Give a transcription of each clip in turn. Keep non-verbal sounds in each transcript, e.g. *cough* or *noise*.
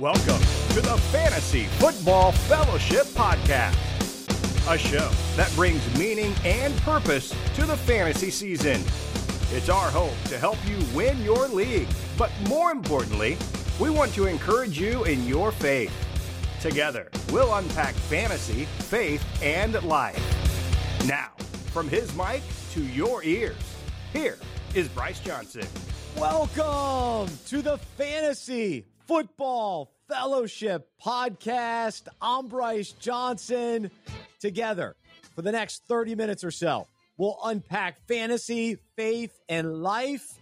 Welcome to the Fantasy Football Fellowship Podcast, a show that brings meaning and purpose to the fantasy season. It's our hope to help you win your league, but more importantly, we want to encourage you in your faith. Together, we'll unpack fantasy, faith, and life. Now, from his mic to your ears, here is Bryce Johnson. Welcome to the Fantasy Football Fellowship Podcast. I'm Bryce Johnson. Together for the next 30 minutes or so, we'll unpack fantasy, faith, and life.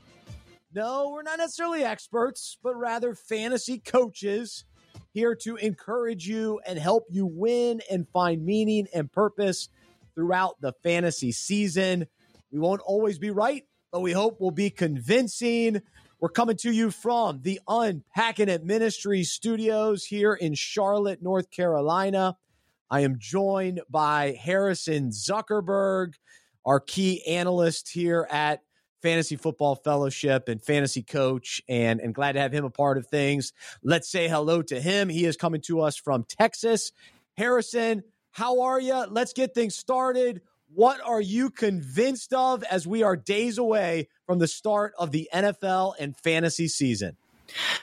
No, we're not necessarily experts, but rather fantasy coaches here to encourage you and help you win and find meaning and purpose throughout the fantasy season. We won't always be right, but we hope we'll be convincing. We're coming to you from the Unpacking It Ministry studios here in Charlotte, North Carolina. I am joined by Harrison Zuckerberg, our key analyst here at Fantasy Football Fellowship and fantasy coach, and, and glad to have him a part of things. Let's say hello to him. He is coming to us from Texas. Harrison, how are you? Let's get things started. What are you convinced of as we are days away from the start of the NFL and fantasy season?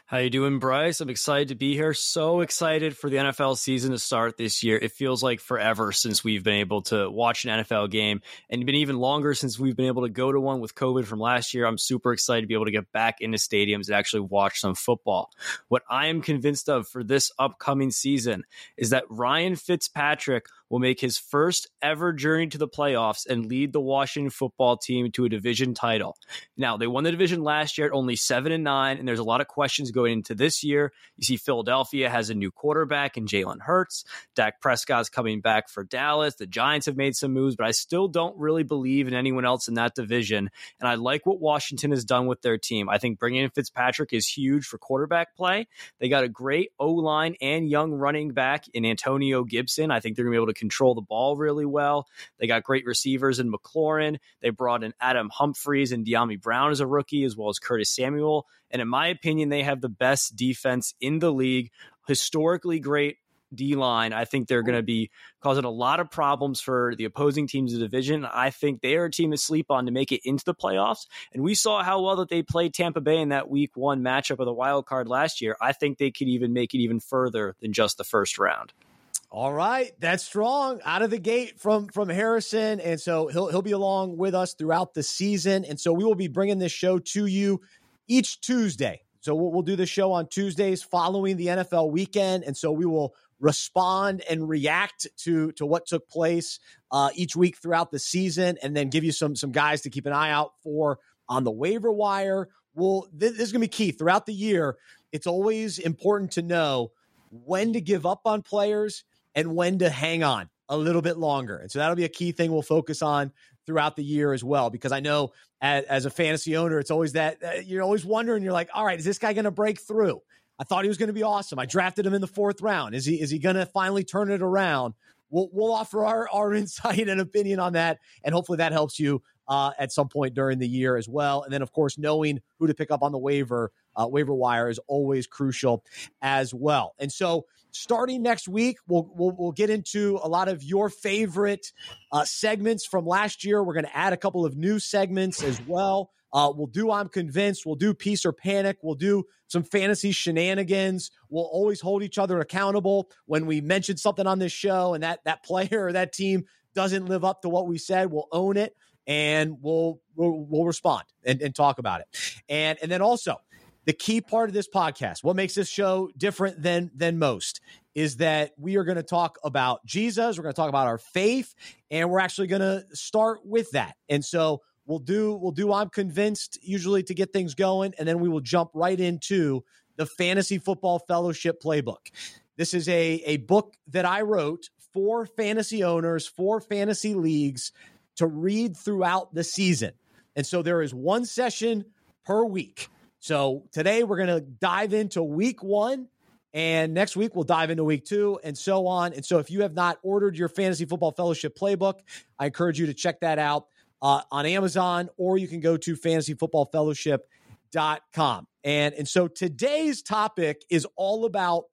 How you doing, Bryce? I'm excited to be here. So excited for the NFL season to start this year. It feels like forever since we've been able to watch an NFL game, and been even longer since we've been able to go to one with COVID from last year. I'm super excited to be able to get back into stadiums and actually watch some football. What I am convinced of for this upcoming season is that Ryan Fitzpatrick will make his first ever journey to the playoffs and lead the Washington football team to a division title. Now, they won the division last year at only 7 and 9 and there's a lot of questions going into this year. You see Philadelphia has a new quarterback in Jalen Hurts. Dak Prescott's coming back for Dallas. The Giants have made some moves, but I still don't really believe in anyone else in that division. And I like what Washington has done with their team. I think bringing in Fitzpatrick is huge for quarterback play. They got a great O line and young running back in Antonio Gibson. I think they're going to be able to control the ball really well. They got great receivers in McLaurin. They brought in Adam Humphries and Dyami Brown as a rookie, as well as Curtis Samuel. And in my opinion, they have the best defense in the league. Historically great D line. I think they're going to be causing a lot of problems for the opposing teams of the division. I think they are a team to sleep on to make it into the playoffs. And we saw how well that they played Tampa Bay in that week one matchup of the wild card last year. I think they could even make it even further than just the first round. All right, that's strong out of the gate from from Harrison, and so he'll he'll be along with us throughout the season, and so we will be bringing this show to you each Tuesday. So we'll, we'll do the show on Tuesdays following the NFL weekend, and so we will respond and react to to what took place uh, each week throughout the season, and then give you some some guys to keep an eye out for on the waiver wire. Well, this, this is going to be key throughout the year. It's always important to know when to give up on players and when to hang on a little bit longer. And so that'll be a key thing we'll focus on throughout the year as well, because I know as, as a fantasy owner, it's always that you're always wondering, you're like, all right, is this guy going to break through? I thought he was going to be awesome. I drafted him in the fourth round. Is he, is he going to finally turn it around? We'll, we'll offer our, our *laughs* insight and opinion on that. And hopefully that helps you uh, at some point during the year as well. And then, of course, knowing who to pick up on the waiver, uh, waiver wire is always crucial as well. And so, starting next week, we'll we'll, we'll get into a lot of your favorite uh, segments from last year. We're going to add a couple of new segments as well. Uh, we'll do I'm convinced. We'll do peace or panic. We'll do some fantasy shenanigans. We'll always hold each other accountable when we mention something on this show and that that player *laughs* or that team doesn't live up to what we said. We'll own it and we'll we'll, we'll respond and, and talk about it. And and then also the key part of this podcast, what makes this show different than than most, is that we are going to talk about Jesus. We're going to talk about our faith, and we're actually going to start with that. And so we'll do we'll do. I'm convinced usually to get things going, and then we will jump right into the Fantasy Football Fellowship Playbook. This is a a book that I wrote for fantasy owners, for fantasy leagues to read throughout the season. And so there is one session per week. So today we're going to dive into week one. And next week, we'll dive into week two and so on. And so, if you have not ordered your Fantasy Football Fellowship playbook, I encourage you to check that out uh, on Amazon, or you can go to com. And, and so today's topic is all about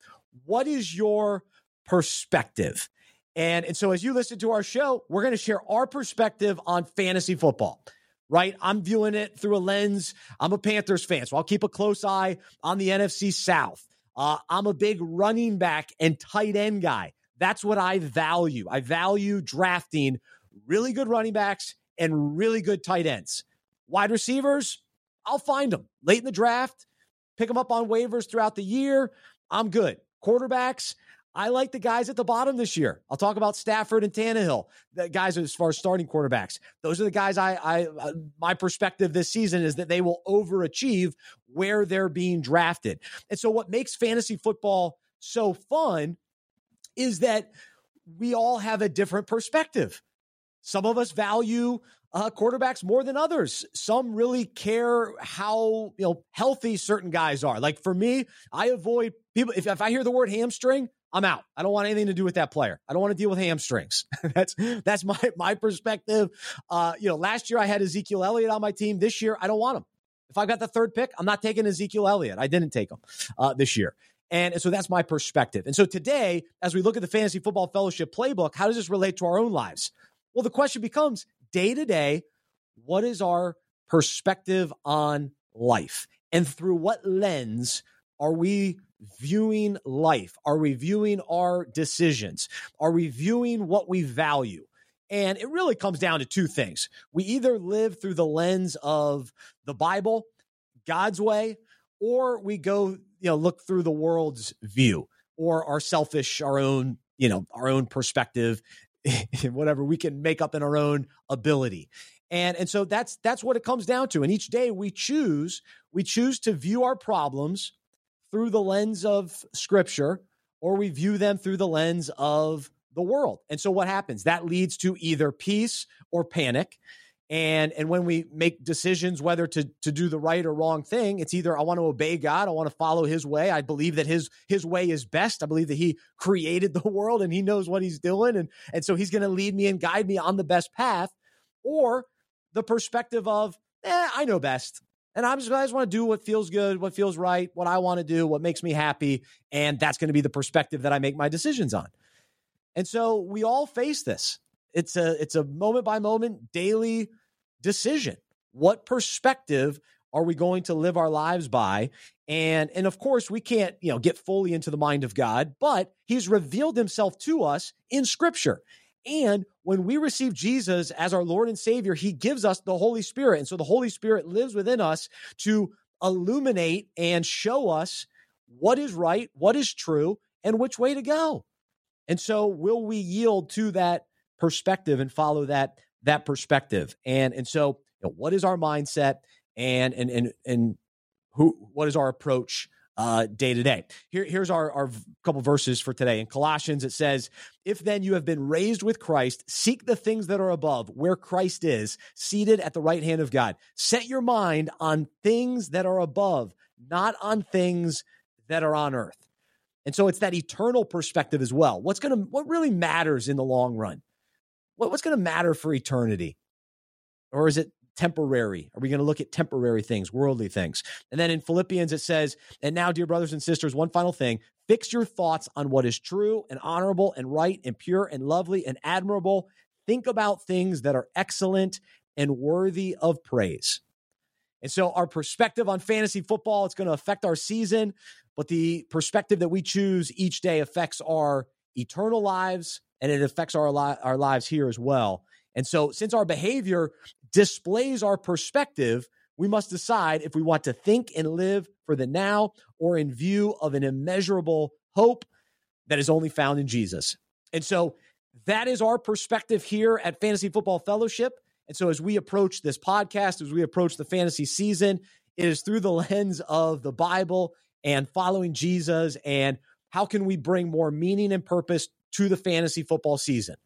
what is your perspective? And, and so as you listen to our show, we're going to share our perspective on fantasy football right? I'm viewing it through a lens. I'm a Panthers fan, so I'll keep a close eye on the NFC South. Uh, I'm a big running back and tight end guy. That's what I value. I value drafting really good running backs and really good tight ends. Wide receivers, I'll find them late in the draft, pick them up on waivers throughout the year. I'm good. Quarterbacks, I like the guys at the bottom this year. I'll talk about Stafford and Tannehill, the guys as far as starting quarterbacks. Those are the guys I, I uh, my perspective this season is that they will overachieve where they're being drafted. And so, what makes fantasy football so fun is that we all have a different perspective. Some of us value uh, quarterbacks more than others. Some really care how you know healthy certain guys are. Like for me, I avoid people. If, if I hear the word hamstring, I'm out. I don't want anything to do with that player. I don't want to deal with hamstrings. *laughs* that's that's my my perspective. Uh, you know, last year I had Ezekiel Elliott on my team. This year I don't want him. If I got the third pick, I'm not taking Ezekiel Elliott. I didn't take him uh, this year. And so that's my perspective. And so today, as we look at the Fantasy Football Fellowship playbook, how does this relate to our own lives? Well, the question becomes day to day, what is our perspective on life? And through what lens are we viewing life? Are we viewing our decisions? Are we viewing what we value? And it really comes down to two things. We either live through the lens of the Bible, God's way, or we go, you know, look through the world's view or our selfish, our own, you know, our own perspective, *laughs* whatever we can make up in our own ability. And and so that's that's what it comes down to. And each day we choose, we choose to view our problems through the lens of scripture or we view them through the lens of the world. And so what happens? That leads to either peace or panic. And and when we make decisions whether to to do the right or wrong thing, it's either I want to obey God, I want to follow his way. I believe that his his way is best. I believe that he created the *laughs* world and he knows what he's doing and and so he's going to lead me and guide me on the best path or the perspective of, eh, I know best. And I'm just, I just want to do what feels good, what feels right, what I want to do, what makes me happy. And that's going to be the perspective that I make my decisions on. And so we all face this. It's a it's a moment by moment daily decision. What perspective are we going to live our lives by? And and of course we can't, you know, get fully into the mind of God, but he's revealed himself to us in scripture. And when we receive Jesus as our Lord and Savior, He gives us the Holy Spirit. And so the Holy Spirit lives within us to illuminate and show us what is right, what is true, and which way to go. And so will we yield to that perspective and follow that that perspective? And and so you know, what is our mindset and and and and who what is our approach Uh, day to day. Here, here's our, our couple verses for today. In Colossians, it says, If then you have been raised with Christ, seek the things that are above, where Christ is, seated at the right hand of God. Set your mind on things that are above, not on things that are on earth. And so it's that eternal perspective as well. What's going to, what really matters in the long run? What, what's going to matter for eternity? Or is it temporary? Are we going to look at temporary things, worldly things? And then in Philippians, it says, And now, dear brothers and sisters, one final thing fix your thoughts on what is true and honorable and right and pure and lovely and admirable. Think about things that are excellent and worthy of praise. And so, our perspective on fantasy football, it's going to affect our season, but the perspective that we choose each day affects our eternal lives and it affects our, li- our lives here as well. And so, since our behavior displays our perspective, we must decide if we want to think and live for the now or in view of an immeasurable hope that is only found in Jesus. And so, that is our perspective here at Fantasy Football Fellowship. And so, as we approach this podcast, as we approach the fantasy season, it is through the *laughs* lens of the Bible and following Jesus and how can we bring more meaning and purpose to the fantasy football season?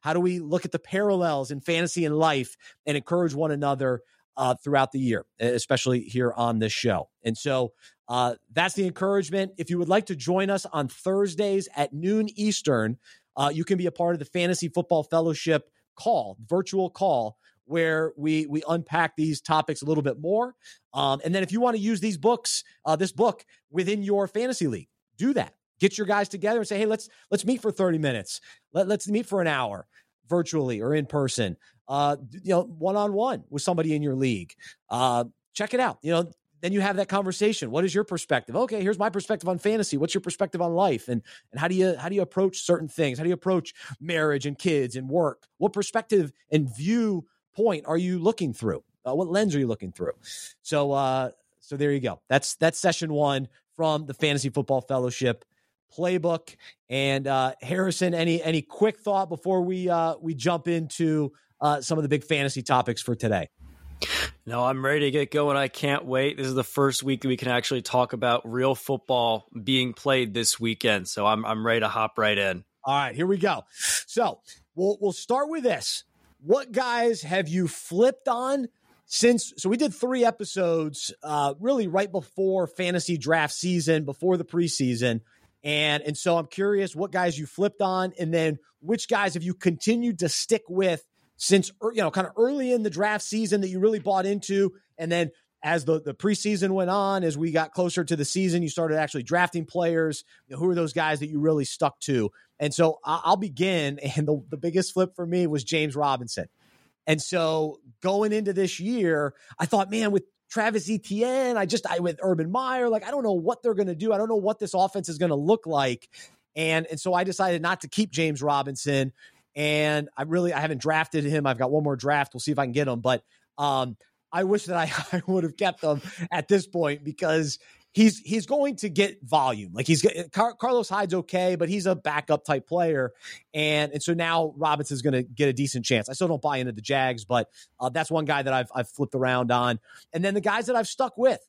How do we look at the parallels in fantasy and life and encourage one another uh, throughout the year, especially here on this show? And so uh, that's the encouragement. If you would like to join us on Thursdays at noon Eastern, uh, you can be a part of the Fantasy Football Fellowship call, virtual call, where we we unpack these topics a little bit more. Um, and then if you want to use these books, uh, this book within your fantasy league, do that. Get your guys together and say, hey, let's let's meet for 30 minutes. Let, let's meet for an hour virtually or in person. Uh, you know, one on one with somebody in your league. Uh, check it out. You know, then you have that conversation. What is your perspective? Okay, here's my perspective on fantasy. What's your perspective on life? And and how do you how do you approach certain things? How do you approach marriage and kids and work? What perspective and view point are you looking through? Uh, what lens are you looking through? So uh so there you go. That's that's session 1 from the Fantasy Football Fellowship playbook. And uh Harrison, any any quick thought before we uh we jump into uh some of the big fantasy topics for today? No, I'm ready to get going. I can't wait. This is the first week that we can actually talk about real football being played this weekend. So I'm I'm ready to hop right in. All right, here we go. So we'll we'll start with this. What guys have you flipped on since? So we did three episodes, uh, really right before fantasy draft season, before the preseason, and and so I'm curious what guys you flipped on, and then which guys have you continued to stick with since you know kind of early in the draft season that you really bought into? And then as the, the preseason went on as we got closer to the season you started actually drafting players. You know, who are those guys that you really stuck to? And so i'll begin *laughs* and the, the biggest flip for me was james robinson. And so going into this year i thought man with travis etienne i just i with urban meyer like i don't know what they're going to do i don't know what this offense is going to look like and and so i decided not to keep james robinson and I really I haven't drafted him. I've got one more draft. We'll see if I can get him, but um, I wish that I, *laughs* I would have kept him at this point because he's he's going to get volume. Like he's Car- Carlos Hyde's okay, but he's a backup type player, and and so now Robinson's going to get a decent chance. I still don't buy into the Jags, but uh, that's one guy that I've I've flipped around on, and then the guys that I've stuck with,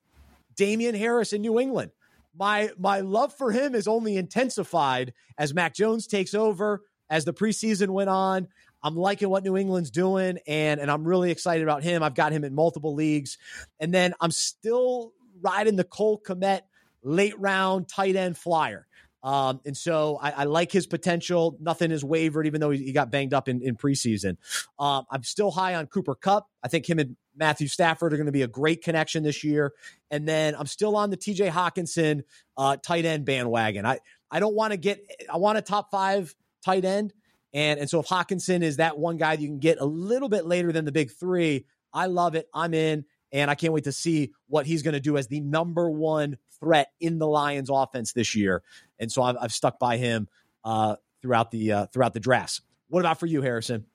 Damien Harris in New England. My my love for him is only intensified as Mac Jones takes over as the preseason went on. I'm liking what New England's doing, and and I'm really excited about him. I've got him in multiple leagues, and then I'm still riding the Cole Kmet late round tight end flyer. Um, and so I, I, like his potential. Nothing has wavered, even though he, he got banged up in, in preseason. Um, I'm still high on Cooper Kupp. I think him and Matthew Stafford are going to be a great connection this year. And then I'm still on the TJ Hockenson uh, tight end bandwagon. I, I don't want to get, I want a top five tight end. And, and so if Hockenson is that one guy that you can get a little bit later than the big three, I love it. I'm in. And I can't wait to see what he's going to do as the number one threat in the Lions offense this year. And so I've, I've stuck by him uh, throughout the uh, throughout the drafts. What about for you, Harrison?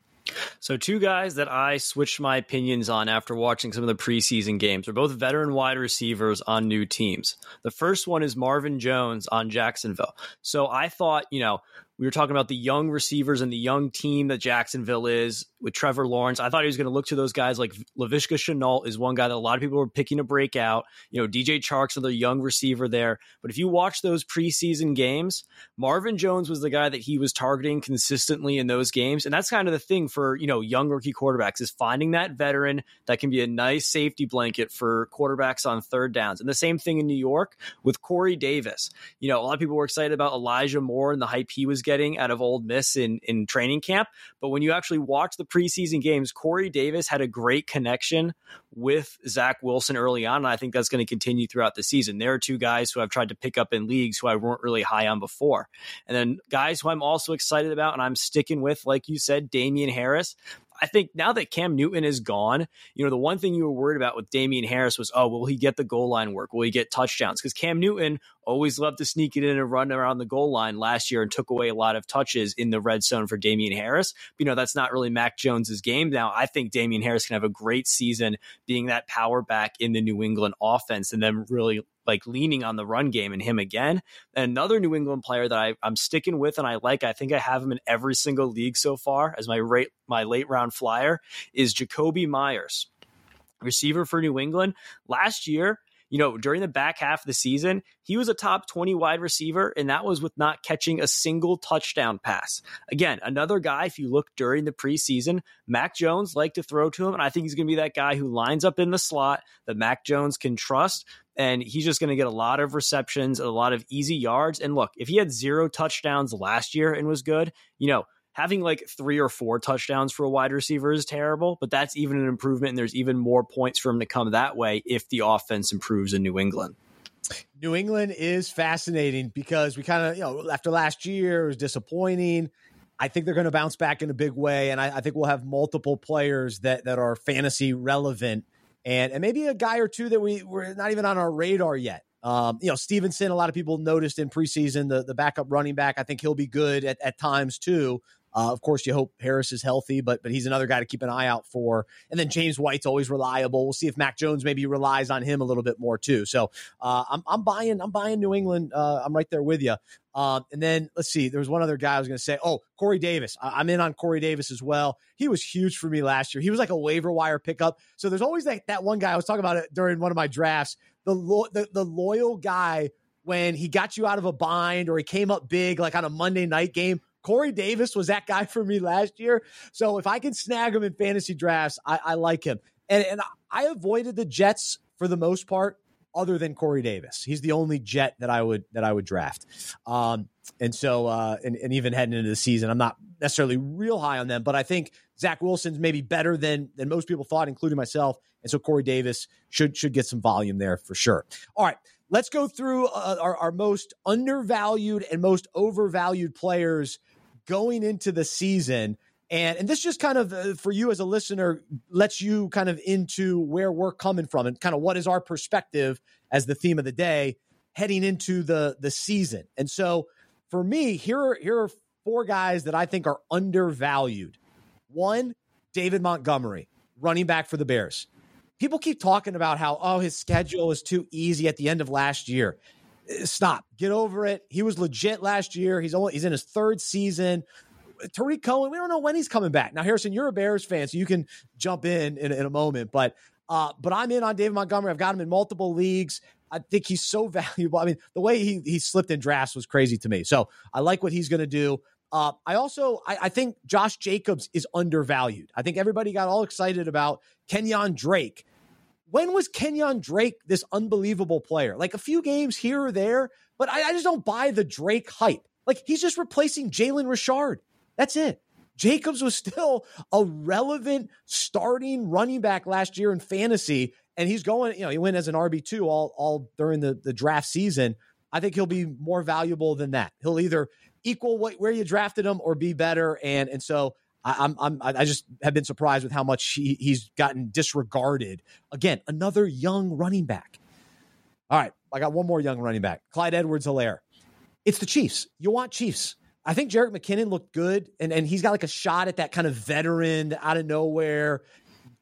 So, two guys that I switched my opinions on after watching some of the preseason games are both veteran wide receivers on new teams. The first one is Marvin Jones on Jacksonville. So, I thought, you know, we were talking about the young receivers and the young team that Jacksonville is with Trevor Lawrence. I thought he was going to look to those guys like Laviska Shenault is one guy that a lot of people were picking to break out. You know, DJ Chark's another young receiver there. But if you watch those preseason games, Marvin Jones was the guy that he was targeting consistently in those games. And that's kind of the thing for, you know, young rookie quarterbacks is finding that veteran that can be a nice safety blanket for quarterbacks on third downs. And the same thing in New York with Corey Davis. You know, a lot of people were excited about Elijah Moore and the hype he was getting out of Ole Miss in, in training camp. But when you actually watch the preseason games, Corey Davis had a great connection with Zach Wilson early on. And I think that's going to continue throughout the season. There are two guys who I've tried to pick up in leagues who I weren't really high on before. And then guys who I'm also excited about and I'm sticking with, like you said, Damien Harris. I think now that Cam Newton is gone, you know, the one thing you were worried about with Damien Harris was, oh, will he get the goal line work? Will he get touchdowns? Because Cam Newton always loved to sneak it in and run around the goal line last year and took away a lot of touches in the red zone for Damien Harris. But, you know, that's not really Mac Jones's game now. I think Damien Harris can have a great season being that power back in the New England offense and then really like leaning on the run game and him again. And another New England player that I, I'm sticking with and I like, I think I have him in every single league so far as my rate, my late round flyer is Jakobi Meyers, receiver for New England. Last year, you know, during the back half of the season, he was a top 20 wide receiver, and that was with not catching a single touchdown pass. Again, another guy, if you look during the preseason, Mac Jones liked to throw to him, and I think he's going to be that guy who lines up in the slot that Mac Jones can trust and he's just going to get a lot of receptions, a lot of easy yards. And look, if he had zero touchdowns last year and was good, you know, having like three or four touchdowns for a wide receiver is terrible, but that's even an improvement. And there's even more points for him to come that way if the offense improves in New England. New England is fascinating because we kind of, you know, after last year, it was disappointing. I think they're going to bounce back in a big way, and I, I, think we'll have multiple players that that are fantasy relevant, and and maybe a guy or two that we we're not even on our radar yet. Um, you know, Stevenson, a lot of people noticed in preseason the the backup running back. I think he'll be good at, at times too. Uh, of course, you hope Harris is healthy, but but he's another guy to keep an eye out for. And then James White's always reliable. We'll see if Mac Jones maybe relies on him a little bit more too. So uh, I'm I'm buying I'm buying New England. Uh, I'm right there with you. Um, and then let's see, there was one other guy I was going to say. Oh, Corey Davis. I- am in on Corey Davis as well. He was huge for me last year. He was like a waiver wire pickup. So there's always that that one guy I was talking about it during one of my drafts. The lo- the, the loyal guy when he got you out of a bind or he came up big like on a Monday night game Corey Davis was that guy for me last year. So if I can snag him in fantasy drafts, I, I like him. And, and I avoided the Jets for the most part, other than Corey Davis. He's the only Jet that I would that I would draft. Um, and so uh, and, and even heading into the season, I'm not necessarily real high on them, but I think Zach Wilson's maybe better than than most people thought, including myself. And so Corey Davis should should get some volume there for sure. All right, let's go through uh, our, our most undervalued and most overvalued players going into the season. And, and this just kind of uh, for you as a listener lets you kind of into where we're coming from and kind of what is our perspective as the theme of the day heading into the the season. And so for me, here are, here are four guys that I think are undervalued. One, David Montgomery, running back for the Bears. People keep talking about how oh his schedule is too easy at the end of last year. Stop. Get over it. He was legit last year. He's only he's in his third season. Tarik Cohen, we don't know when he's coming back. Now, Harrison, you're a Bears fan, so you can jump in in, in a moment. But uh, but I'm in on David Montgomery. I've got him in multiple leagues. I think he's so *laughs* valuable. I mean, the way he he slipped in drafts was crazy to me. So I like what he's going to do. Uh, I also I, I, think Josh Jacobs is undervalued. I think everybody got all excited about Kenyon Drake when was Kenyon Drake this unbelievable player? Like a few games here or there, but I, I just don't buy the Drake hype. Like he's just replacing Jalen Richard. That's it. Jacobs was *laughs* still a relevant starting running back last year in fantasy, and he's going. You know, he went as an RB two all all during the the draft season. I think he'll be more valuable than that. He'll either equal what, where you drafted him or be better, and and so I, am I'm I just have been surprised with how much he, he's gotten disregarded. Again, another young running back. All right, I got one more young running back, Clyde Edwards-Helaire. It's the Chiefs. You want Chiefs. I think Jerick McKinnon looked good, and, and he's got like a shot at that kind of veteran out of nowhere,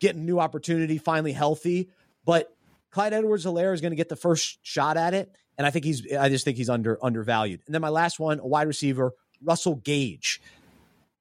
getting new opportunity, finally healthy. But Clyde Edwards-Helaire is going to get the first shot at it, and I think he's I just think he's under undervalued. And then my last one, a wide receiver, Russell Gage.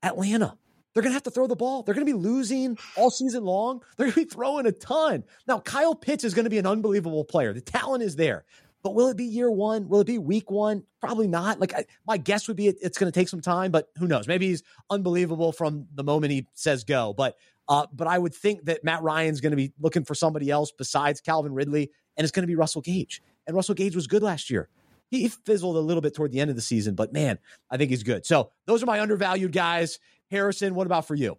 Atlanta. They're going to have to throw the ball. They're going to be losing all season long. They're going to be throwing a ton. Now, Kyle Pitts is going to be an unbelievable player. The talent is there. But will it be year one? Will it be week one? Probably not. Like I, my guess would be it, it's going to take some time, but who knows? Maybe he's unbelievable from the moment he says go. But uh, but I would think that Matt Ryan's going to be looking for somebody else besides Calvin Ridley, and it's going to be Russell Gage. And Russell Gage was good last year. He, he fizzled a little bit toward the end of the season, but man, I think he's good. So those are my undervalued guys. Harrison, what about for you?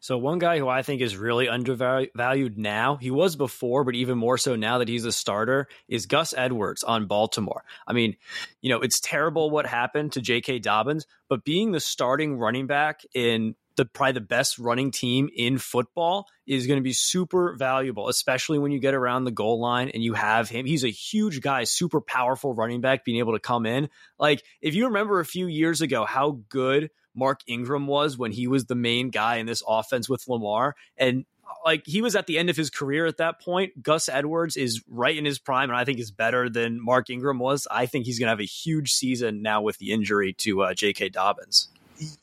So one guy who I think is really undervalued now, he was before, but even more so now that he's a starter, is Gus Edwards on Baltimore. I mean, you know, it's terrible what happened to J.K. Dobbins, but being the starting running back in the probably the best running team in football is going to be super valuable, especially when you get around the goal line and you have him. He's a huge guy, super powerful running back, being able to come in. Like if you remember a few years ago how good Mark Ingram was when he was the main guy in this offense with Lamar. And like he was at the end of his career at that point. Gus Edwards is right in his prime, and I think is better than Mark Ingram was. I think he's going to have a huge season now with the injury to uh, J.K. Dobbins.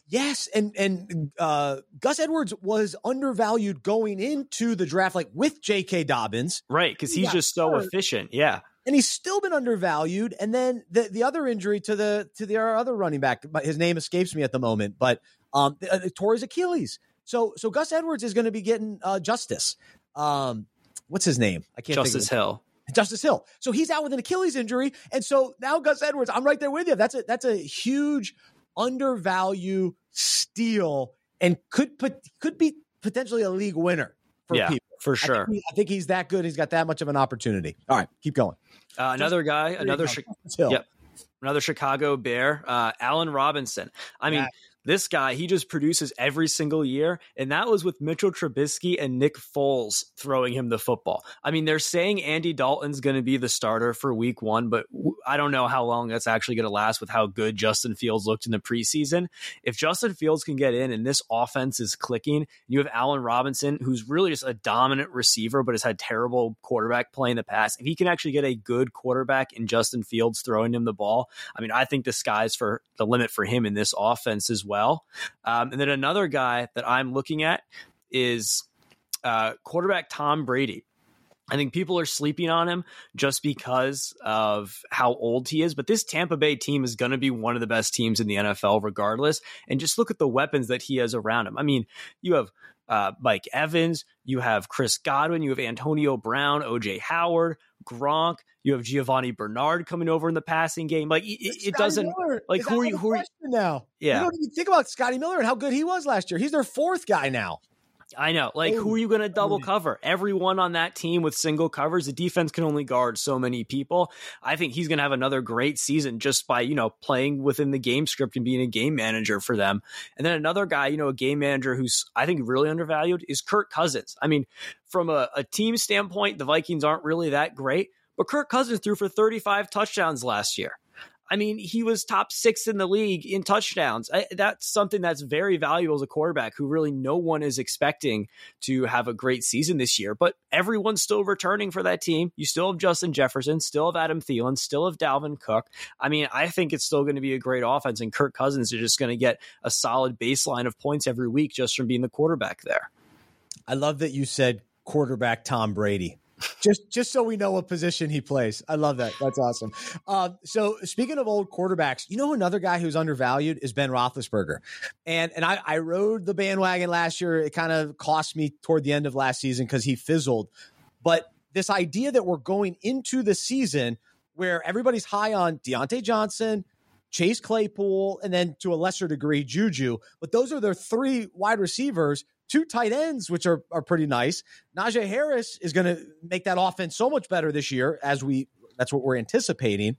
Yes, and and uh, Gus Edwards was undervalued going into the draft, like with J.K. Dobbins, right? Because he's just so hurt. efficient. Yeah, and he's still been undervalued. And then the the other injury to the to the our other running back, his name escapes me at the moment, but um, uh, tore his Achilles. So so Gus Edwards is going to be getting uh, justice. Um, what's his name? I can't. Justice Hill. Justice Hill. So he's out with an Achilles injury, and so now Gus Edwards. I'm right there with you. That's a that's a huge undervalue steal, and could put could be potentially a league winner for yeah, people. For sure. I think, he, I think, he's that good. He's got that much of an opportunity. All right, keep going. Uh, another guy, another. Yep another Chicago Bear, uh, Allen Robinson. I mean, this guy, he just produces every single year. And that was with Mitchell Trubisky and Nick Foles throwing him the football. I mean, they're saying Andy Dalton's going to be the starter for week one, but I don't know how long that's actually going to last with how good Justin Fields looked in the preseason. If Justin Fields can get in and this offense is clicking, you have Allen Robinson, who's really just a dominant receiver, but has had terrible quarterback play in the past. If he can actually get a good quarterback in Justin Fields throwing him the ball, I mean, I think the sky's for the limit for him in this offense as well well. Um, and then another guy that I'm looking at is uh, quarterback Tom Brady. I think people are sleeping on him just because of how old he is. But this Tampa Bay team is going to be one of the best teams in the NFL, regardless. And just look at the weapons that he has around him. I mean, you have uh, Mike Evans, you have Chris Godwin, you have Antonio Brown, OJ Howard, Gronk, you have Giovani Bernard coming over in the passing game. Like it, it doesn't Miller. like Is who are you? Who are you now? Yeah, you don't even think about Scotty Miller and how good he was last year. He's their fourth guy now. I know. Like, oh, who are you going to double cover? Everyone on that team with single covers. The defense can only guard so many people. I think he's going to have another great season just by, you know, playing within the game script and being a game manager for them. And then another guy, you know, a game manager who's, I think, really undervalued is Kirk Cousins. I mean, from a, a team standpoint, the Vikings aren't really that great, but Kirk Cousins threw for 35 touchdowns last year. I mean, he was top six in the league in touchdowns. I, that's something that's very valuable as a quarterback who really no one is expecting to have a great season this year. But everyone's still returning for that team. You still have Justin Jefferson, still have Adam Thielen, still have Dalvin Cook. I mean, I think it's still going to be a great offense, and Kirk Cousins is just going to get a solid baseline of points every week just from being the quarterback there. I love that you said quarterback Tom Brady just just so we know what position he plays. I love that. That's awesome. Um, so speaking of old quarterbacks, you know another guy who's undervalued is Ben Roethlisberger, and and I, I rode the bandwagon last year. It kind of cost me toward the end of last season because he fizzled. But this idea that we're going into the season where everybody's high on Diontae Johnson, Chase Claypool, and then to a lesser degree Juju, but those are their three wide receivers two tight ends, which are, are pretty nice. Najee Harris is going to make that offense so much better this year, as we that's what we're anticipating.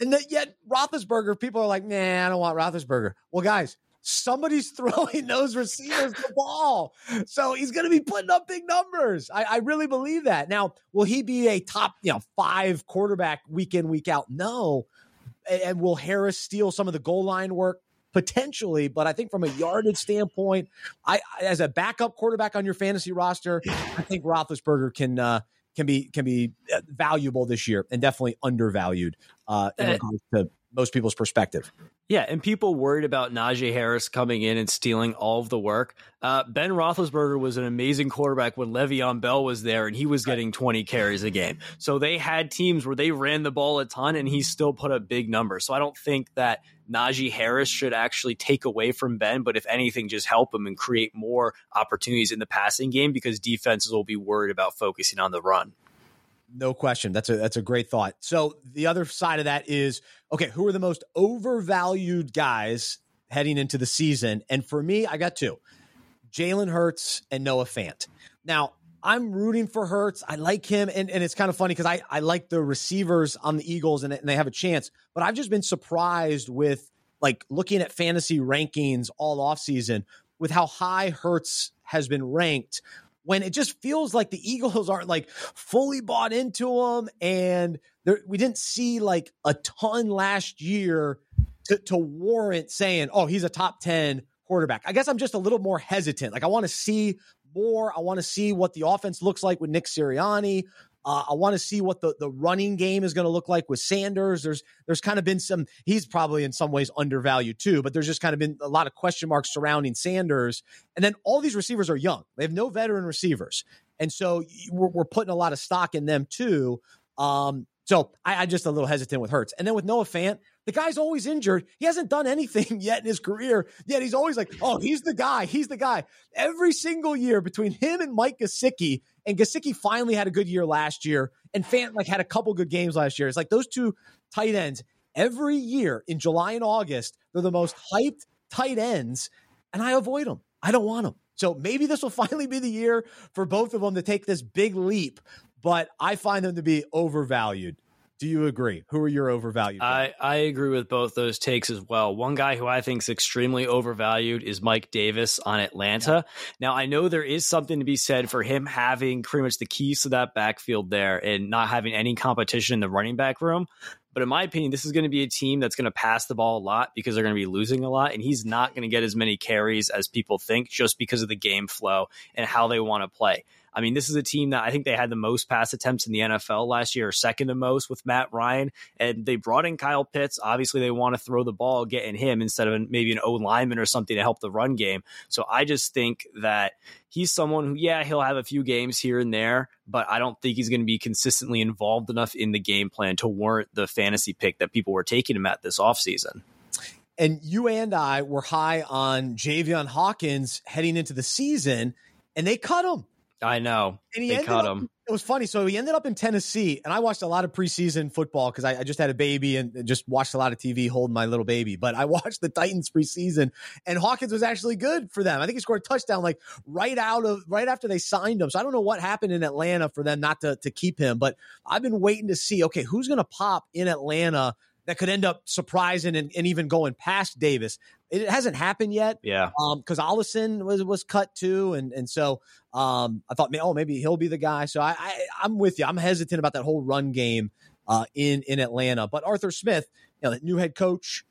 And that yet Roethlisberger, people are like, nah, I don't want Roethlisberger. Well, guys, somebody's *laughs* throwing those receivers the ball. So he's going to be putting up big numbers. I, I, really believe that. Now, will he be a top, you know, five quarterback week in, week out? No. And will Harris steal some of the goal line work? Potentially, but I think from a yardage standpoint, I as a backup quarterback on your fantasy roster, I think Roethlisberger can uh, can be can be uh, valuable this year and definitely undervalued uh, in regards to most people's perspective. Yeah, and people worried about Najee Harris coming in and stealing all of the work. Uh, ben Roethlisberger was an amazing quarterback when Le'Veon Bell was there, and he was getting 20 carries a game. So they had teams where they ran the ball a ton, and he still put up big numbers. So I don't think that Najee Harris should actually take away from Ben, but if anything, just help him and create more opportunities in the passing game because defenses will be worried about focusing on the run. No question. That's a that's a great thought. So the other side of that is okay, who are the most overvalued guys heading into the season? And for me, I got two. Jalen Hurts and Noah Fant. Now, I'm rooting for Hurts. I like him. And, and it's kind of funny because I, I like the receivers on the Eagles and, and they have a chance. But I've just been surprised with like looking at fantasy rankings all offseason with how high Hurts has been ranked when it just feels like the Eagles aren't like fully bought into him. And there, we didn't see like a ton last year to, to warrant saying, oh, he's a top 10 quarterback. I guess I'm just a little more hesitant. Like I want to see more. I want to see what the offense looks like with Nick Sirianni. Uh, I want to see what the, the running game is going to look like with Sanders. There's there's kind of been some. He's probably in some ways undervalued too, but there's just kind of been a lot of question marks surrounding Sanders. And then all these receivers are young. They have no veteran receivers, and so we're, we're putting a lot of stock in them too. Um, so I, I just a little hesitant with Hurts, and then with Noah Fant, the guy's always injured. He hasn't done anything *laughs* yet in his career. Yet he's always like, oh, he's the guy. He's the guy. Every single year between him and Mike Gesicki, and Gesicki finally had a good year last year, and Fant like had a couple good games last year. It's like those two tight ends every year in July and August, they're the most hyped tight ends, and I avoid them. I don't want them. So maybe this will *laughs* finally be the year for both of them to take this big leap, but I find them to be overvalued. Do you agree? Who are your overvalued? I, I agree with both those takes as well. One guy who I think is extremely overvalued is Mike Davis on Atlanta. Now, I know there is something to be said for him having pretty much the keys to that backfield there and not having any competition in the running back room. But in my opinion, this is going to be a team that's going to pass the ball a lot because they're going to be losing a lot. And he's not going to get as many carries as people think just because of the game flow and how they want to play. I mean, this is a team that I think they had the most pass attempts in the NFL last year, or second to most with Matt Ryan. And they brought in Kyle Pitts. Obviously, they want to throw the ball, get in him instead of maybe an O lineman or something to help the run game. So I just think that he's someone who, yeah, he'll have a few games here and there, but I don't think he's going to be consistently involved enough in the game plan to warrant the fantasy pick that people were taking him at this offseason. And you and I were high on Javian Hawkins heading into the season, and they cut him. I know. And he they cut up, him. It was funny. So he ended up in Tennessee, and I watched a lot of preseason football because I, I, just had a baby and just watched a lot of TV holding my little baby. But I *laughs* watched the Titans preseason, and Hawkins was actually good for them. I think he scored a touchdown like right out of right after they signed him. So I don't know what happened in Atlanta for them not to to keep him. But I've been waiting to see. Okay, who's going to pop in Atlanta? That could end up surprising and, and, even going past Davis. It hasn't happened yet. Yeah. Um, because Ollison was was cut too, and and so um, I thought, oh, maybe he'll be the guy. So I, I I'm with you. I'm hesitant about that whole run game uh, in in Atlanta. But Arthur Smith, you know, the new head coach.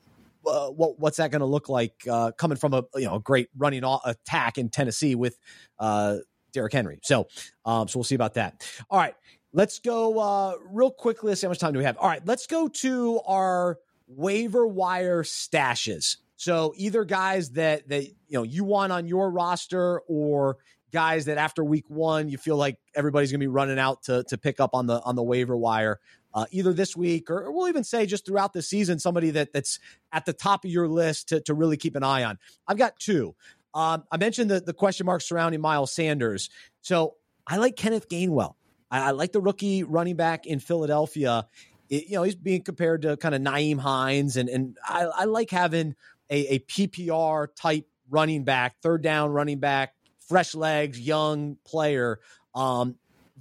Uh, what what's that going to look like uh, coming from a you know a great running attack in Tennessee with uh, Derrick Henry? So um, so we'll see about that. All right, let's go uh, real quickly. Let's see how much time do we have. All right, let's go to our waiver wire stashes. So either guys that that you know you want on your roster or guys that after week one you feel like everybody's going to be running out to to pick up on the on the waiver wire. Uh, either this week or, we'll even say just throughout the season, somebody that that's at the top of your list to, to really keep an eye on. I've got two. Um, I mentioned the, the question marks surrounding Miles Sanders. So I like Kenneth Gainwell. I, I like the rookie running back in Philadelphia. It, you know, he's being compared to kind of Nyheim Hines, and and I, I like having a, a PPR type running back, third down running back, fresh legs, young player um,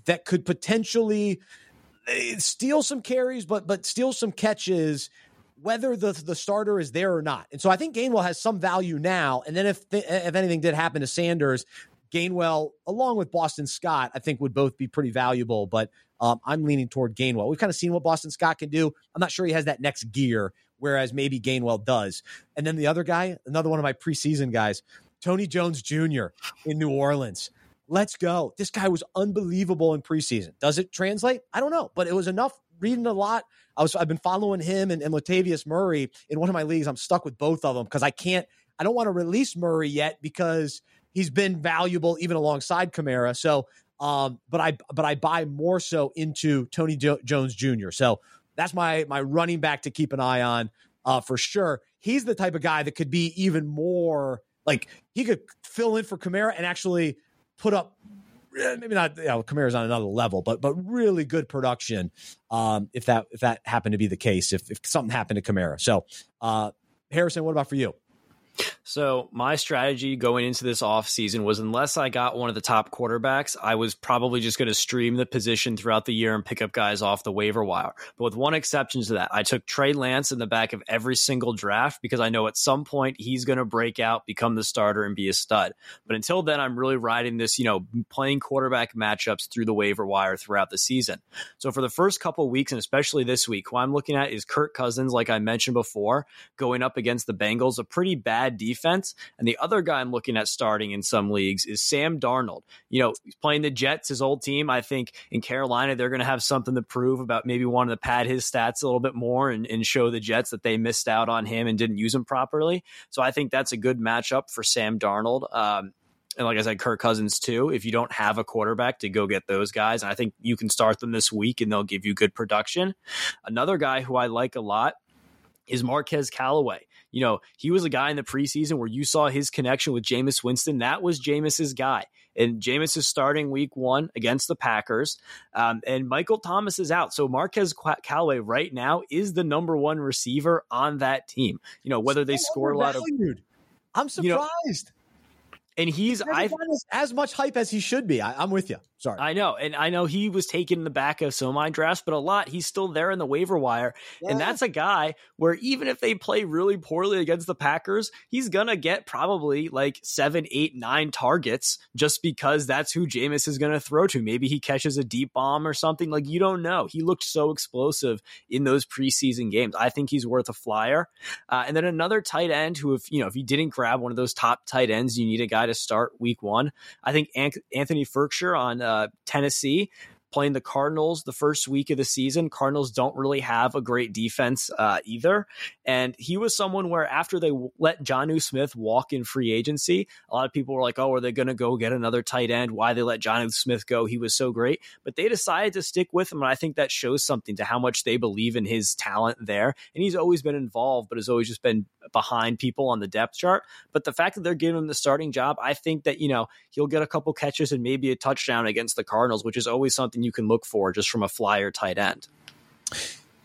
that could potentially eh, steal some carries, but but steal some catches, whether the the starter is there or not. And so I think Gainwell has some value now. And then if if anything did happen to Sanders, Gainwell along with Boston Scott, I think would both be pretty valuable. But um, I'm leaning toward Gainwell. We've kind of seen what Boston Scott can do. I'm not sure he has that next gear whereas maybe Gainwell does. And then the other guy, another one of my preseason guys, Tony Jones Jr. in New Orleans. Let's go. This guy was unbelievable in preseason. Does it translate? I don't know, but it was enough reading a lot. I was I've been following him and, and Latavius Murray in one of my leagues. I'm stuck with both of them because I can't I don't want to release Murray yet because he's been valuable even alongside Kamara. So um, but I but I buy more so into Tony jo- Jones Jr. So that's my my running back to keep an eye on uh, for sure. He's the type of guy that could be even more like he could fill in for Kamara and actually put up eh, maybe not you know Kamara's on another level, but but really good production um, if that if that happened to be the case if if something happened to Kamara. So uh, Harrison, what about for you? So my strategy going into this offseason was unless I got one of the top quarterbacks, I was probably just going to stream the position throughout the year and pick up guys off the waiver wire. But with one exception to that, I took Trey Lance in the back of every single draft because I know at some point he's going to break out, become the starter, and be a stud. But until then, I'm really riding this, you know, playing quarterback matchups through the waiver wire throughout the season. So for the first couple weeks, and especially this week, who I'm looking at is Kirk Cousins, like I mentioned before, going up against the Bengals, a pretty bad defense. And the other guy I'm looking at starting in some leagues is Sam Darnold. You know, he's playing the Jets, his old team. I think in Carolina, they're going to have something to prove about maybe wanting to pad his stats a little bit more and, and show the Jets that they missed out on him and didn't use him properly. So I think that's a good matchup for Sam Darnold. Um, and like I said, Kirk Cousins too. If you don't have a quarterback to go get those guys, I think you can start them this week and they'll give you good production. Another guy who I like a lot is Marquez Callaway you know, he was a guy in the preseason where you saw his connection with Jameis Winston. That was Jameis's guy. And Jameis is starting week one against the Packers. Um, and Michael Thomas is out. So Marquez Callaway right now is the number one receiver on that team. You know, whether they score a lot of I'm surprised. You know, and he's I as much hype as he should be. I, am with you. Sorry, I know, and I know he was taken in the back of so many drafts, but a lot he's still there in the waiver wire, yeah. and that's a guy where even if they play really poorly against the Packers, he's gonna get probably like seven, eight, nine targets just because that's who Jameis is gonna throw to. Maybe he catches a deep bomb or something. Like you don't know. He looked so explosive in those preseason games. I think he's worth a flyer. Uh, and then another tight end who, if you know, if you didn't grab one of those top tight ends, you need a guy to start week one. I think Anthony Firkser on uh, Tennessee playing the Cardinals the first week of the season. Cardinals don't really have a great defense uh, either. And he was someone where after they let Jonnu Smith walk in free agency, a lot of people were like, oh, are they going to go get another tight end? Why they let Jonnu Smith go? He was so great. But they decided to stick with him. And I think that shows something to how much they believe in his talent there. And he's always been involved, but has always just been behind people on the depth chart. But the fact that they're giving him the starting job, I think that, you know, he'll get a couple catches and maybe a touchdown against the Cardinals, which is always something you can look for just from a flyer tight end.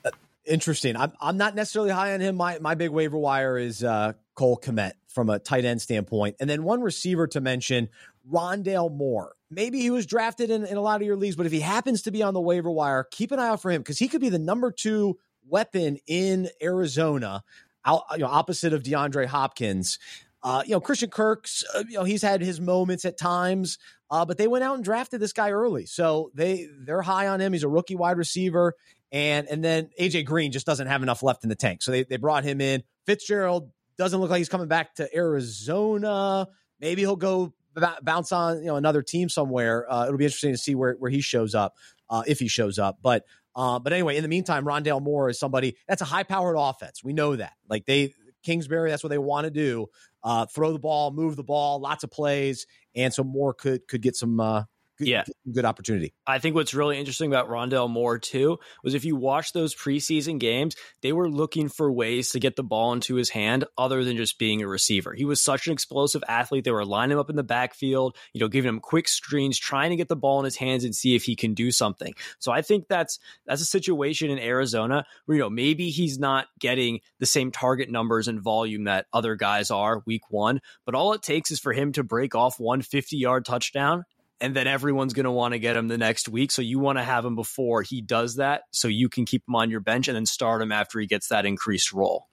Uh, interesting. I'm I'm not necessarily high on him. My my big waiver wire is uh, Cole Kmet from a tight end standpoint, and then one receiver to mention, Rondale Moore. Maybe he was drafted in, in a lot of your leagues, but if he happens to be on the waiver wire, keep an eye out for him because he could be the number two weapon in Arizona, out, you know, opposite of DeAndre Hopkins. Uh, you know, Christian Kirk's, uh, you know, he's had his moments at times, uh, but they went out and drafted this guy early, so they they're high on him. He's a rookie wide receiver, and and then AJ Green just doesn't have enough left in the tank, so they they brought him in. Fitzgerald doesn't look like he's coming back to Arizona. Maybe he'll go b- bounce on you know another team somewhere. Uh, it'll be interesting to see where where he shows up uh, if he shows up, but. Uh, but anyway, in the meantime, Rondale Moore is somebody that's a high powered offense. We know that. Like they, Kingsbury, that's what they want to do uh, throw the ball, move the ball, lots of plays, and so Moore could could get some uh, good, yeah. good opportunity. I think what's really interesting about Rondale Moore too was if you watch those preseason games, they were looking for ways to get the ball into his hand other than just being a receiver. He was such an explosive athlete. They were lining him up in the backfield, you know, giving him quick screens, trying to get the ball in his hands and see if he can do something. So I think that's that's a situation in Arizona where you know maybe he's not getting the same target numbers and volume that other guys are week 1, but all it takes is for him to break off one 50-yard touchdown and then everyone's going to want to get him the next week. So you want to have him before he does that so you can keep him on your bench and then start him after he gets that increased role.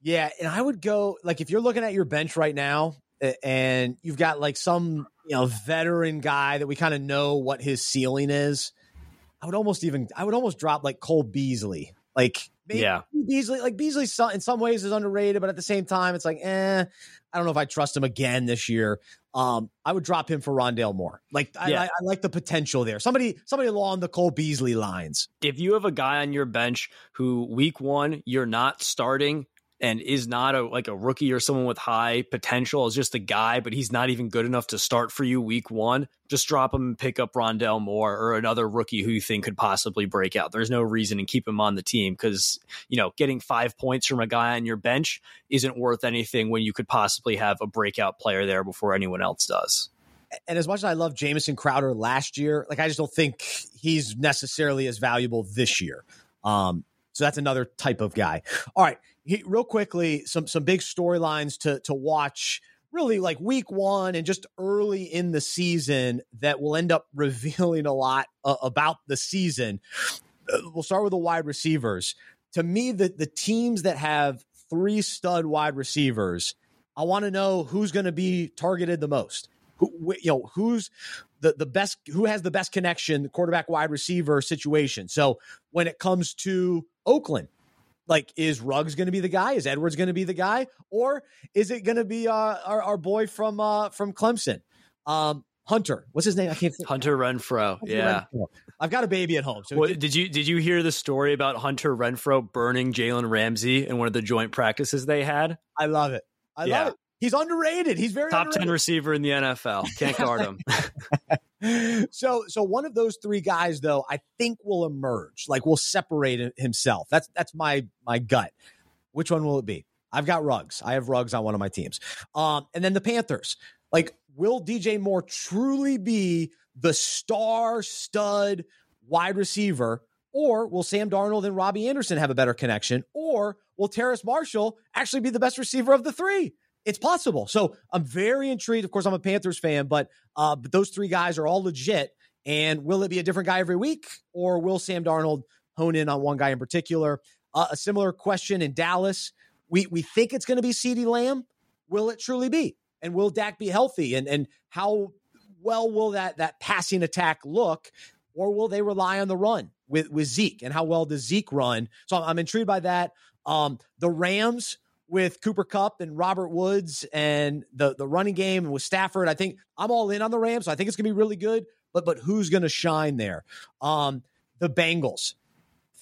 Yeah, and I would go like if you're looking at your bench right now and you've got like some, you know, veteran guy that we kind of know what his ceiling is, I would almost even I would almost drop like Cole Beasley. Like yeah, Beasley like Beasley in some ways is underrated, but at the same time it's like, eh, I don't know if I trust him again this year. Um, I would drop him for Rondale Moore. Like I, yeah. I, I, like the potential there. Somebody, somebody along the Cole Beasley lines. If you have a guy on your bench who week one you're not starting, and is not a like a rookie or someone with high potential is just a guy, but he's not even good enough to start for you week one, just drop him and pick up Rondale Moore or another rookie who you think could possibly break out. There's no reason to keep him on the team because you know getting five points from a guy on your bench isn't worth anything when you could possibly have a breakout player there before anyone else does. And as much as I love Jamison Crowder last year, like I just don't think he's necessarily as valuable this year. Um, so that's another type of guy. All right, he, real quickly, some some big storylines to to watch. Really, like week one and just early in the season that will end up *laughs* revealing a lot uh, about the season. Uh, we'll start with the wide receivers. To me, the the teams that have three stud wide receivers, I want to know who's going to be targeted the most. Who, you know, who's the the best who has the best connection quarterback wide receiver situation so when it comes to oakland like is Ruggs going to be the guy? Is Edwards going to be the guy, or is it going to be uh, our our boy from uh, from Clemson, um, Hunter? What's his name? I can't. Think. Hunter Renfrow. Hunter Renfrow. yeah, Renfrow. I've got a baby at home. So did you did you hear the story about Hunter Renfrow burning Jalen Ramsey in one of the joint practices they had? I love it. I yeah. love it. He's underrated. He's very top underrated. ten receiver in the NFL. Can't guard him. *laughs* *laughs* *laughs* so, so one of those three guys, though, I think will emerge. Like, will separate himself. That's that's my my gut. Which one will it be? I've got Ruggs I have Ruggs on one of my teams. Um, and then the Panthers. Like, will DJ Moore truly be the star stud wide receiver, or will Sam Darnold and Robbie Anderson have a better connection, or will Terrace Marshall actually be the best receiver of the three? It's possible. So I'm very intrigued. Of course, I'm a Panthers fan, but uh, but those three guys are all legit. And will it be a different guy every week, or will Sam Darnold hone in on one guy in particular? Uh, a similar question in Dallas. We we think it's going to be CeeDee Lamb. Will it truly be? And will Dak be healthy? And and how well will that that passing attack look? Or will they rely on the run with with Zeke? And how well does Zeke run? So I'm, intrigued by that. Um, the Rams with Cooper Kupp and Robert Woods and the the running game and with Stafford. I think I'm all in on the Rams. So I think it's gonna be really good. But but who's gonna shine there? Um, the Bengals,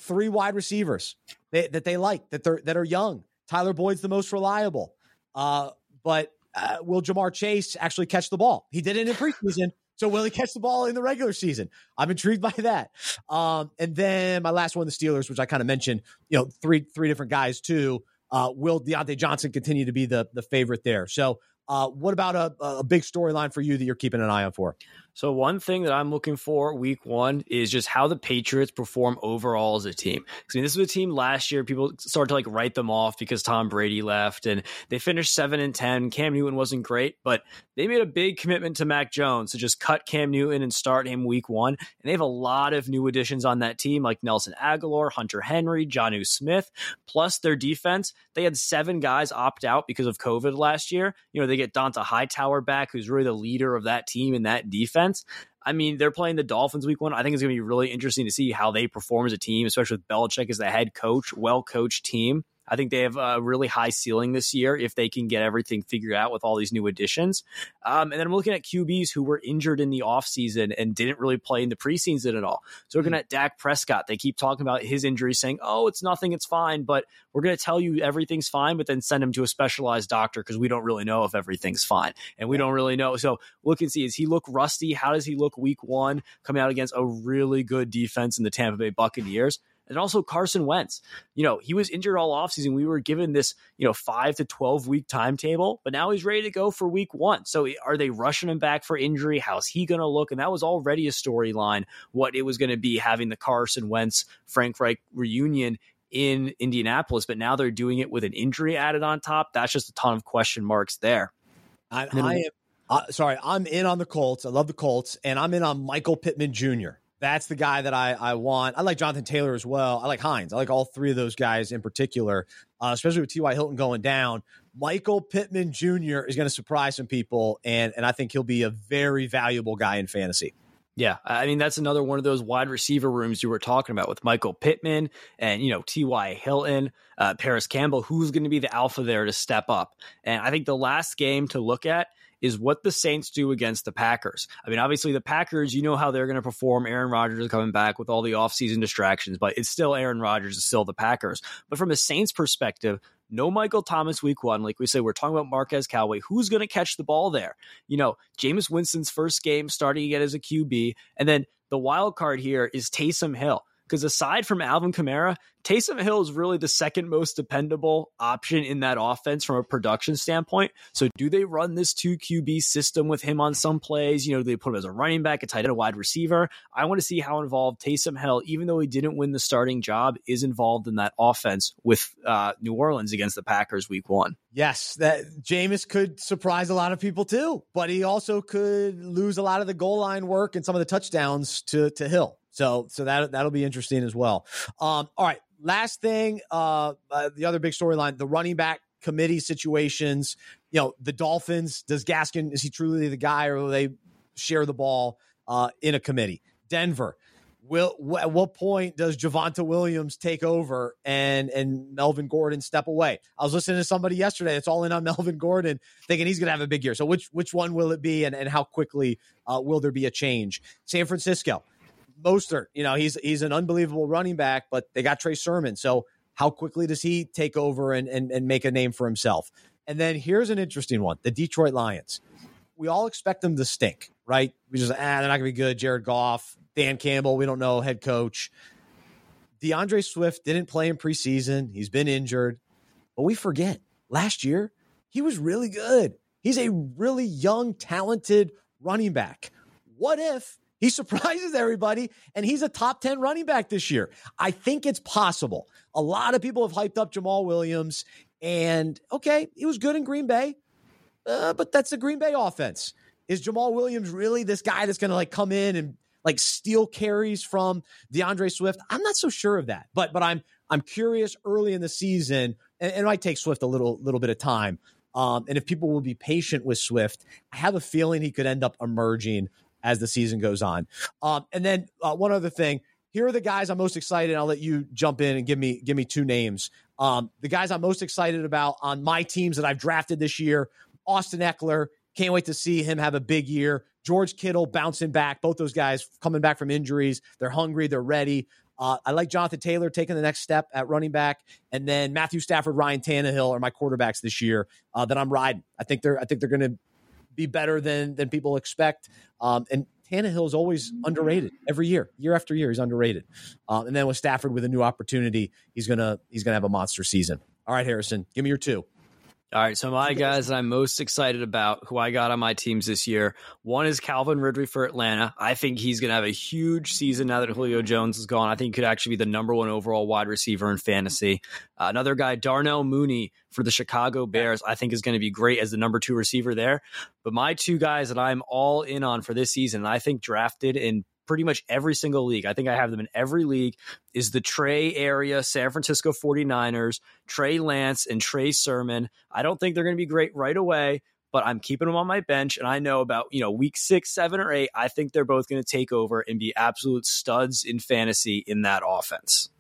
three wide receivers that they like that they're that are young. Tyler Boyd's the most reliable. Uh, but uh, will Ja'Marr Chase actually catch the ball? He did it in preseason. So will he catch the ball in the regular season? I'm intrigued by that. Um, and then my last one, the Steelers, which I kind of mentioned, you know, three three different guys too. Uh, will Diontae Johnson continue to be the the favorite there? So, uh, what about a, a big storyline for you that you're keeping an eye on for? So one thing that I'm looking for week one is just how the Patriots perform overall as a team. I mean, this was a team last year. People started to like write them off because Tom Brady left and they finished seven and 10. Cam Newton wasn't great, but they made a big commitment to Mac Jones to just cut Cam Newton and start him week one. And they have a lot of new additions on that team, like Nelson Agholor, Hunter Henry, Jonnu Smith, plus their defense. They had seven guys opt out because of COVID last year. You know, they get Dont'a Hightower back, who's really the leader of that team and that defense defense. I mean, they're playing the Dolphins week one. I think it's going to be really interesting to see how they perform as a team, especially with Belichick as the head coach, well coached team. I think they have a really high ceiling this year if they can get everything figured out with all these new additions. Um, and then I'm looking at QBs who were injured in the offseason and didn't really play in the preseason at all. So looking mm-hmm. at Dak Prescott, they keep talking about his injury, saying, oh, it's nothing, it's fine. But we're going to tell you everything's fine, but then send him to a specialized doctor because we don't really know if everything's fine. And we don't really know. So look and see, does he look rusty? How does he look week one coming out against a really good defense in the Tampa Bay Buccaneers? And also Carson Wentz. You know, he was injured all offseason. We were given this, you know, five to 12 week timetable, but now he's ready to go for week one. So are they rushing him back for injury? How's he going to look? And that was already a storyline, what it was going to be having the Carson Wentz Frank Reich reunion in Indianapolis, but now they're doing it with an injury added on top. That's just a ton of question marks there. I, I am uh, sorry, I'm in on the Colts. I love the Colts, and I'm in on Michael Pittman Jr. That's the guy that I, I want. I like Jonathan Taylor as well. I like Hines. I like all three of those guys in particular, uh, especially with T.Y. Hilton going down. Michael Pittman Jr. is going to surprise some people, and, and I think he'll be a very valuable guy in fantasy. Yeah, I mean that's another one of those wide receiver rooms you were talking about with Michael Pittman and you know T.Y. Hilton, uh, Parris Campbell. Who's going to be the alpha there to step up? And I think the last game to look at is what the Saints do against the Packers. I mean, obviously the Packers, you know how they're going to perform. Aaron Rodgers is coming back with all the offseason distractions, but it's still Aaron Rodgers, it's still the Packers. But from a Saints perspective, no Michael Thomas week one. Like we say, we're talking about Marquez Callaway. Who's going to catch the ball there? You know, Jameis Winston's first game starting again as a QB. And then the wild card here is Taysom Hill. Because aside from Alvin Kamara, Taysom Hill is really the second most dependable option in that offense from a production standpoint. So, do they run this two QB system with him on some plays? You know, do they put him as a running back, a tight end, a wide receiver. I want to see how involved Taysom Hill, even though he didn't win the starting job, is involved in that offense with uh, New Orleans against the Packers week one. Yes, that Jameis could surprise a lot of people too, but he also could lose a lot of the goal line work and some of the touchdowns to to Hill. So so that that'll be interesting as well. Um, all right, last thing, uh, uh, the other big storyline: the running back committee situations. You know, the Dolphins. Does Gaskin is he truly the guy, or will they share the ball uh, in a committee? Denver. Will at what point does Javonte Williams take over and and Melvin Gordon step away? I was listening to somebody yesterday. It's all in on *laughs* Melvin Gordon, thinking he's going to have a big year. So which which one will it be, and and how quickly uh, will there be a change? San Francisco. Mostert, you know, he's he's an unbelievable running back, but they got Trey Sermon. So how quickly does he take over and, and, and make a name for himself? And then here's an interesting one: the Detroit Lions. We all expect them to stink, right? We just ah, they're not gonna be good. Jared Goff, Dan Campbell, we don't know head coach. D'Andre Swift didn't play in preseason. He's been injured. But we forget last year, he was really good. He's a really young, talented running back. What if he *laughs* surprises everybody, and he's a top 10 running back this year. I think it's possible. A lot of people have hyped up Jamaal Williams, and okay, he was good in Green Bay, uh, but that's the Green Bay offense. Is Jamaal Williams really this guy that's going to like come in and like steal carries from D'Andre Swift? I'm not so sure of that, but but I'm I'm curious early in the season, and, and it might take Swift a little little bit of time. Um, and if people will be patient with Swift, I have a feeling he could end up emerging as the season goes on. Um, and then uh, one other thing, here are the guys I'm most excited. I'll let you jump in and give me give me two names. Um, the guys I'm most excited about on my teams that I've drafted this year: Austin Ekeler. Can't wait to see him have a big year. George Kittle bouncing back. Both those guys coming back from injuries. They're hungry. They're ready. Uh, I like Jonathan Taylor taking the next step at running back, and then Matthew Stafford, Ryan Tannehill are my quarterbacks this year uh, that I'm riding. I think they're I think they're going to be better than than people expect. Um, and Tannehill is always underrated every year, year after year. He's underrated. Um, and then with Stafford with a new opportunity, he's gonna he's gonna have a monster season. All right, Harrison, give me your two. All right, so my guys that I'm most excited about, who I got on my teams this year, one is Calvin Ridley for Atlanta. I think he's going to have a huge season now that Julio Jones is gone. I think he could actually be the number one overall wide receiver in fantasy. Uh, another guy, Darnell Mooney for the Chicago Bears, I think is going to be great as the number two receiver there. But my two guys that I'm all in on for this season, and I think drafted in pretty much every single league. I think I have them in every league. Is the Trey area San Francisco 49ers, Trey Lance, and Trey Sermon. I don't think they're going to be great right away, but I'm keeping them on my bench. And I know about, you know, week six, seven, or eight, I think they're both going to take over and be absolute studs in fantasy in that offense.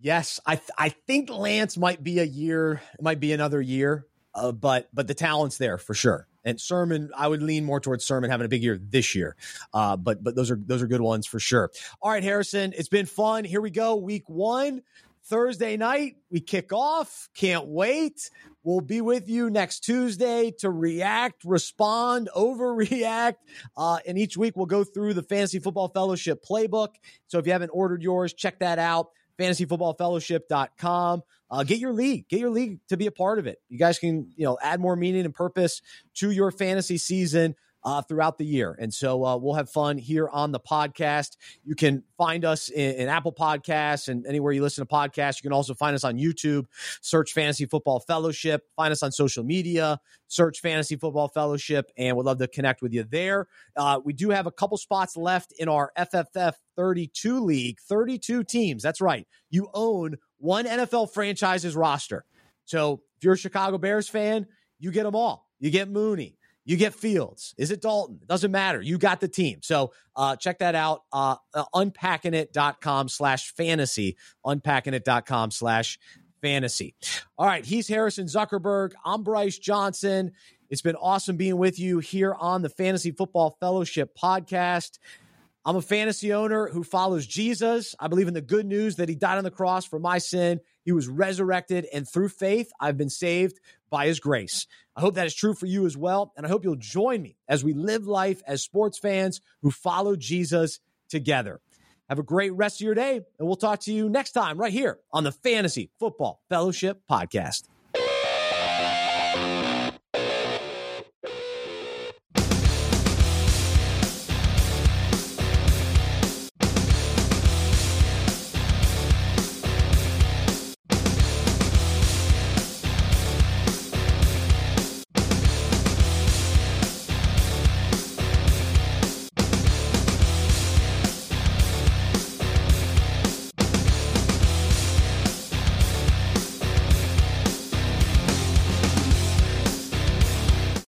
Yes, I th- I think Lance might be a year, might be another year, uh, but but the talent's there for sure. And Sermon, I would lean more towards Sermon having a big year this year. Uh, but but those are those are good ones for sure. All right, Harrison, it's been fun. Here we go, week one. Thursday night, we kick off. Can't wait. We'll be with you next Tuesday to react, respond, *laughs* overreact. Uh, and each week, we'll go through the Fantasy Football Fellowship playbook. So if you haven't ordered yours, check that out fantasyfootballfellowship.com. Uh, get your league, get your league to be a part of it. You guys can, you know, add more meaning and purpose to your fantasy season uh, throughout the year. And so uh, we'll have fun here on the podcast. You can find us in, in, Apple Podcasts and anywhere you listen to podcasts. You can also find us on YouTube. Search Fantasy Football Fellowship. Find us on social media. Search Fantasy Football Fellowship, and we'd love to connect with you there. Uh, we do have a couple spots left in our FFF 32 league. 32 teams. That's right. You own one NFL franchise's roster. So if you're a Chicago Bears fan, you get them all. You get Mooney. You get Fields. Is it Dalton? Doesn't matter. You got the team. So uh, check that out. Uh, uh, unpackingit.com slash fantasy. Unpackingit.com slash fantasy. All right. He's Harrison Zuckerberg. I'm Bryce Johnson. It's been awesome being with you here on the Fantasy Football Fellowship podcast. I'm a fantasy owner who follows Jesus. I believe in the good news that he died on the cross for my sin. He was resurrected, and through faith, I've been saved by his grace. I hope that is true for you as well. And I hope you'll join me as we live life as sports fans who follow Jesus together. Have a great rest of your day, and we'll talk to you next time right here on the Fantasy Football Fellowship Podcast.